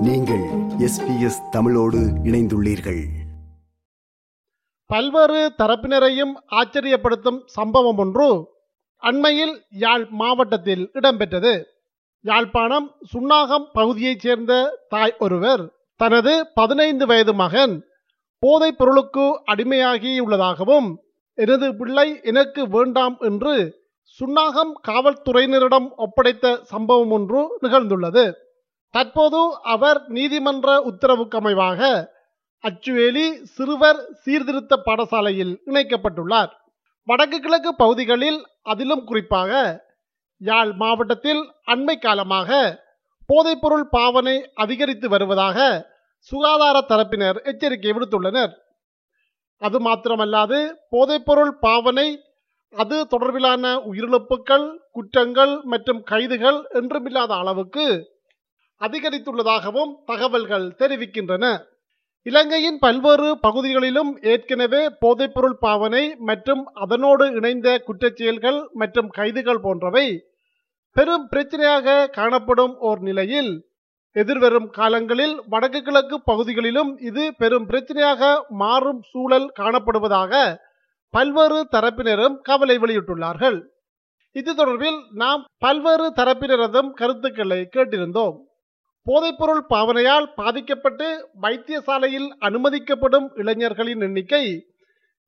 நீங்கள் எஸ்பிஎஸ் தமிழோடு இணைந்துள்ளீர்கள். பல்வேறு தரப்பினரையும் ஆச்சரியப்படுத்தும் சம்பவம் ஒன்று அண்மையில் யாழ் மாவட்டத்தில் இடம்பெற்றது. யாழ்ப்பாணம் சுன்னாகம் பகுதியைச் சேர்ந்த தாய் ஒருவர் தனது பதினைந்து வயது மகன் போதைப் பொருளுக்கு அடிமையாகியுள்ளதாகவும் எனது பிள்ளை எனக்கு வேண்டாம் என்று சுன்னாகம் காவல்துறையினரிடம் ஒப்படைத்த சம்பவம் ஒன்று நிகழ்ந்துள்ளது. தற்போது அவர் நீதிமன்ற உத்தரவுக்கு அமைவாக அச்சுவேலி சிறுவர் சீர்திருத்த பாடசாலையில் இணைக்கப்பட்டுள்ளார். வடக்கு கிழக்கு பகுதிகளில் அதிலும் குறிப்பாக யாழ் மாவட்டத்தில் அண்மை காலமாக போதைப்பொருள் பாவனை அதிகரித்து வருவதாக சுகாதார தரப்பினர் எச்சரிக்கை விடுத்துள்ளனர். அது மாத்திரமல்லாது போதைப்பொருள் பாவனை அது தொடர்பிலான உயிரிழப்புகள் குற்றங்கள் மற்றும் கைதுகள் என்றுமில்லாத அளவுக்கு அதிகரித்துள்ளதாகவும் தகவல்கள் தெரிவிக்கின்றன. இலங்கையின் பல்வேறு பகுதிகளிலும் ஏற்கனவே போதைப்பொருள் பாவனை மற்றும் அதனோடு இணைந்த குற்றச்செயல்கள் மற்றும் கைதுகள் போன்றவை பெரும் பிரச்சனையாக காணப்படும் ஓர் நிலையில் எதிர்வரும் காலங்களில் வடக்கு கிழக்கு பகுதிகளிலும் இது பெரும் பிரச்சனையாக மாறும் சூழல் காணப்படுவதாக பல்வேறு தரப்பினரும் கவலை வெளியிட்டுள்ளார்கள். இது தொடர்பில் நாம் பல்வேறு தரப்பினரதும் கருத்துக்களை கேட்டிருந்தோம். போதைப்பொருள் பாவனையால் பாதிக்கப்பட்டு வைத்தியசாலையில் அனுமதிக்கப்படும் இளைஞர்களின் எண்ணிக்கை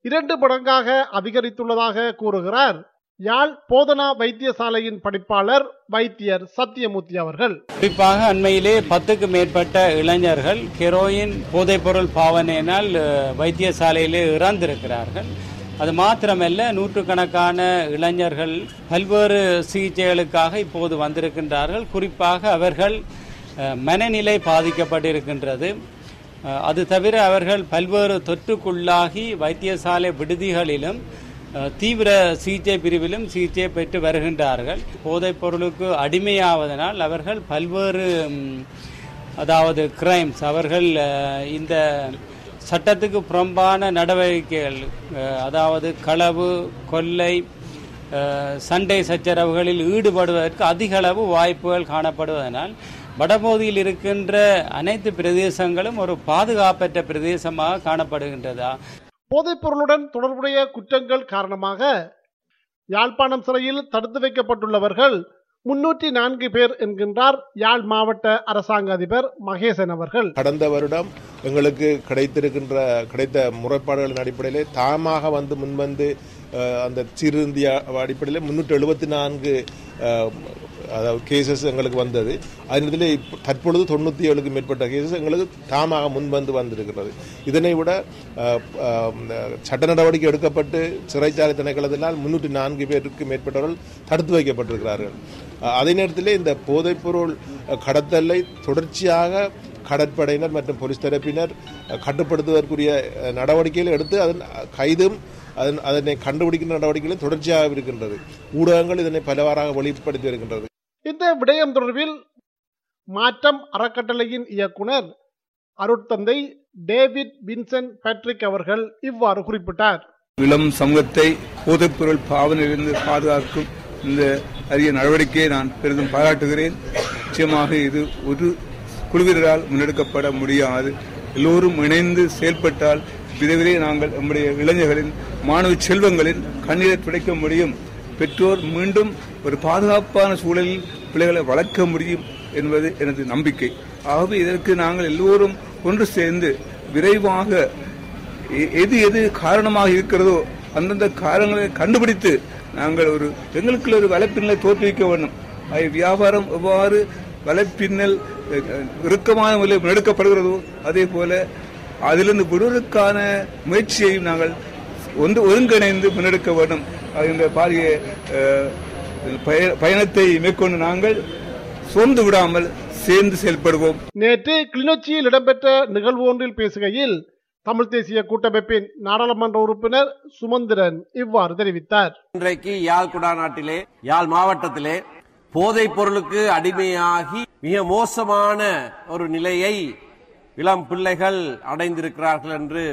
இரண்டு மடங்காக அதிகரித்துள்ளதாக கூறுகிறார். யாழ் போதனா வைத்தியசாலையின் படிப்பாளர் வைத்தியர் சத்தியமூர்த்தி அவர்கள். குறிப்பாக அண்மையிலே பத்துக்கு மேற்பட்ட இளைஞர்கள் ஹெரோயின் போதைப்பொருள் பாவனையினால் வைத்தியசாலையிலே இறந்திருக்கிறார்கள். அது மாத்திரமல்ல நூற்றுக்கணக்கான இளைஞர்கள் பல்வேறு சிகிச்சைகளுக்காக இப்போது வந்திருக்கின்றார்கள். குறிப்பாக அவர்கள் மனநிலை பாதிக்கப்பட்டிருக்கின்றது. அது தவிர அவர்கள் பல்வேறு தொற்றுக்குள்ளாகி வைத்தியசாலை விடுதிகளிலும் தீவிர சிகிச்சை பிரிவிலும் சிகிச்சை பெற்று வருகின்றார்கள். போதைப் பொருளுக்கு அடிமையாவதனால் அவர்கள் பல்வேறு அதாவது கிரைம்ஸ் அவர்கள் இந்த சட்டத்துக்கு புறம்பான நடவடிக்கைகள் அதாவது களவு கொள்ளை சண்டை சச்சரவுகளில் ஈடுபடுவதற்கு அதிகளவு வாய்ப்புகள் காணப்படுவதனால் வடபகுதியில் இருக்கின்ற அனைத்து பிரதேசங்களும் ஒரு பாதுகாப்பற்ற பிரதேசமாக காணப்படுகின்றதா? போதைப்பொருளுடன் தொடர்புடைய குற்றங்கள் காரணமாக யாழ்ப்பாணம் சிறையில் தடுத்து வைக்கப்பட்டுள்ளவர்கள் முன்னூற்றி நான்கு பேர் என்கின்றார் யாழ் மாவட்ட அரசாங்க அதிபர் மகேசன் அவர்கள். கடந்த வருடம் எங்களுக்கு கிடைத்திருக்கின்ற கிடைத்த முறைப்பாடுகளின் அடிப்படையிலே தாமாக வந்து முன்வந்து அந்த சீர்திருந்திய அடிப்படையில் முன்னூற்றி எழுபத்தி நான்கு அதாவது கேசஸ் எங்களுக்கு வந்தது. அதில் தற்பொழுது தொண்ணூற்றி ஏழுக்கு மேற்பட்ட கேசஸ் எங்களுக்கு தாமாக முன்வந்து வந்திருக்கிறது. இதனை விட சட்ட நடவடிக்கை எடுக்கப்பட்டு சிறைச்சாலை திணைக்களத்தினால் முன்னூற்றி நான்கு பேருக்கு மேற்பட்டவர்கள் தடுத்து வைக்கப்பட்டிருக்கிறார்கள். அதே நேரத்தில் இந்த போதைப்பொருள் கடத்தலை தொடர்ச்சியாக கடற்படையினர் மற்றும் போலீஸ் தரப்பினர் கட்டுப்படுத்துவதற்குரிய அஹ், நடவடிக்கைகள் எடுத்து அதன் கைதும் அதன் அதனை கண்டுபிடிக்கின்ற நடவடிக்கைகளும் தொடர்ச்சியாக இருக்கின்றது. ஊடகங்கள் இதனை பலவாறாக வெளிப்படுத்தி வருகின்றது. இந்த விடயம் தொடர்பில் மாற்றம் அறக்கட்டளையின் இயக்குனர் அருட்தந்தை டேவிட் வின்சென்ட் பேட்ரிக் அவர்கள் இவ்வாறு குறிப்பிட்டார். இளம் சமூகத்தை போதைப்பொருள் பாவனையிலிருந்து பாதுகாக்கும் இந்த அரிய நடவடிக்கையை நான் பெரிதும் பாராட்டுகிறேன். நிச்சயமாக இது ஒரு குழுவினரால் முன்னெடுக்கப்பட முடியாது. எல்லோரும் இணைந்து செயல்பட்டால் விரைவிலே நாங்கள் நம்முடைய இளைஞர்களின் மாணவ செல்வங்களின் கண்ணீரை துடைக்க முடியும். பெற்றோர் மீண்டும் ஒரு பாதுகாப்பான சூழலில் பிள்ளைகளை வளர்க்க முடியும் என்பது எனது நம்பிக்கை. ஆகவே இதற்கு நாங்கள் எல்லோரும் ஒன்று சேர்ந்து விரைவாக எ- எது எது காரணமாக இருக்கிறதோ அந்தந்த காரணங்களை கண்டுபிடித்து நாங்கள் ஒரு எங்களுக்குள்ள ஒரு வலைப்பின்னலை தோற்றுவிக்க வேண்டும். அது வியாபாரம் எவ்வாறு வலைப்பின்னல் இறுக்கமான முறையில் முன்னெடுக்கப்படுகிறதோ அதே போல அதிலிருந்து விடுவதற்கான முயற்சியையும் நாங்கள் ஒன்று ஒருங்கிணைந்து முன்னெடுக்க வேண்டும். என்ற பாரிய பயணத்தை மேற்கொண்டு நாங்கள் சோர்ந்து விடாமல் சேர்ந்து செயல்படுவோம். நேற்று கிளிநொச்சியில் இடம்பெற்ற நிகழ்வு ஒன்றில் பேசுகையில் தமிழ் தேசிய கூட்டமைப்பின் நாடாளுமன்ற உறுப்பினர் சுமந்திரன் இவ்வாறு தெரிவித்தார். இன்றைக்கு யாழ் குடாநாட்டிலே யாழ் மாவட்டத்திலே போதைப் பொருளுக்கு அடிமையாகி மிக மோசமான ஒரு நிலையை இளம் பிள்ளைகள் அடைந்திருக்கிறார்கள் என்று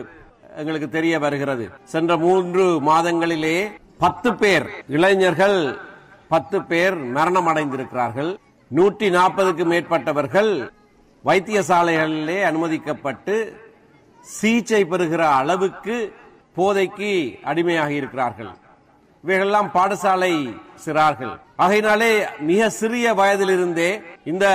எங்களுக்கு தெரிய வருகிறது. சென்ற மூன்று மாதங்களிலே பத்து பேர் இளைஞர்கள் பத்து பேர் மரணம் அடைந்திருக்கிறார்கள் நூற்றி நாற்பதுக்கு மேற்பட்டவர்கள் வைத்தியசாலைகளிலே அனுமதிக்கப்பட்டு சிகிச்சை பெறுகிற அளவுக்கு போதைக்கு அடிமையாகி இருக்கிறார்கள். இவைகளெல்லாம் பாடசாலை சிறார்கள். ஆகையினாலே மிக சிறிய வயதிலிருந்தே இந்த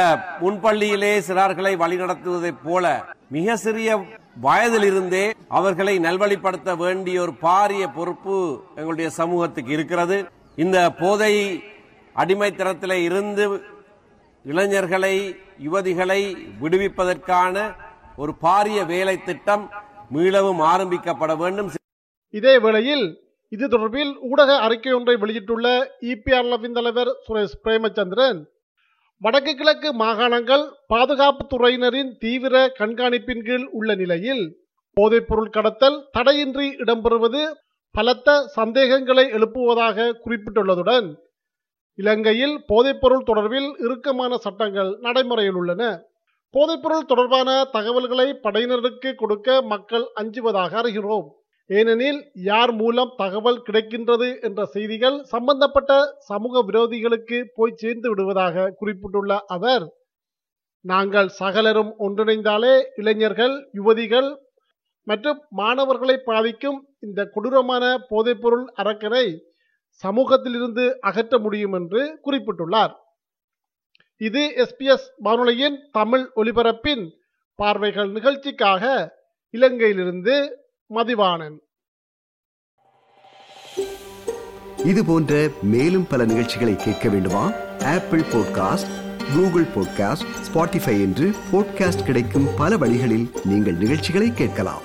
முன்பள்ளியிலே சிறார்களை வழிநடத்துவதைப் போல மிக சிறிய வயதிலிருந்தே அவர்களை நல்வழிப்படுத்த வேண்டிய ஒரு பாரிய பொறுப்பு எங்களுடைய சமூகத்துக்கு இருக்கிறது. இந்த போதை அடிமைத்தனத்தில் இருந்து இளைஞர்களை யுவதிகளை விடுவிப்பதற்கான ஒரு பாரிய வேலை திட்டம் மீளவும் ஆரம்பிக்கப்பட வேண்டும். இதே வேளையில் இது தொடர்பில் ஊடக அறிக்கை ஒன்றை வெளியிட்டுள்ள இபிஆர்எஃபின் தலைவர் சுரேஷ் பிரேமச்சந்திரன் வடக்கு கிழக்கு மாகாணங்கள் பாதுகாப்பு துறையினரின் தீவிர கண்காணிப்பின் கீழ் உள்ள நிலையில் போதைப்பொருள் கடத்தல் தடையின்றி இடம்பெறுவது பலத்த சந்தேகங்களை எழுப்புவதாக குறிப்பிட்டுள்ளதுடன் இலங்கையில் போதைப்பொருள் தொடர்பில் இறுக்கமான சட்டங்கள் நடைமுறையில் உள்ளன. போதைப்பொருள் தொடர்பான தகவல்களை படையினருக்கு கொடுக்க மக்கள் அஞ்சுவதாக அறிகிறோம். ஏனெனில் யார் மூலம் தகவல் கிடைக்கின்றது என்ற செய்திகள் சம்பந்தப்பட்ட சமூக விரோதிகளுக்கு போய் சேர்ந்து விடுவதாக குறிப்பிட்டுள்ள அவர் நாங்கள் சகலரும் ஒன்றிணைந்தாலே இளைஞர்கள் யுவதிகள் மற்றும் மாணவர்களை பாதிக்கும் இந்த கொடூரமான போதைப்பொருள் அரக்கனை சமூகத்திலிருந்து அகற்ற முடியும் என்று குறிப்பிட்டுள்ளார். இது எஸ்பிஎஸ் வானொலியின் தமிழ் ஒலிபரப்பின் பார்வைகள் நிகழ்ச்சிக்காக இலங்கையிலிருந்து மதிவாணன். இது போன்ற மேலும் பல நிகழ்ச்சிகளை கேட்க வேண்டுமா? Apple podcast Google podcast Spotify என்று பாட்காஸ்ட் கிடைக்கும் பல வழிகளில் நீங்கள் நிகழ்ச்சிகளை கேட்கலாம்.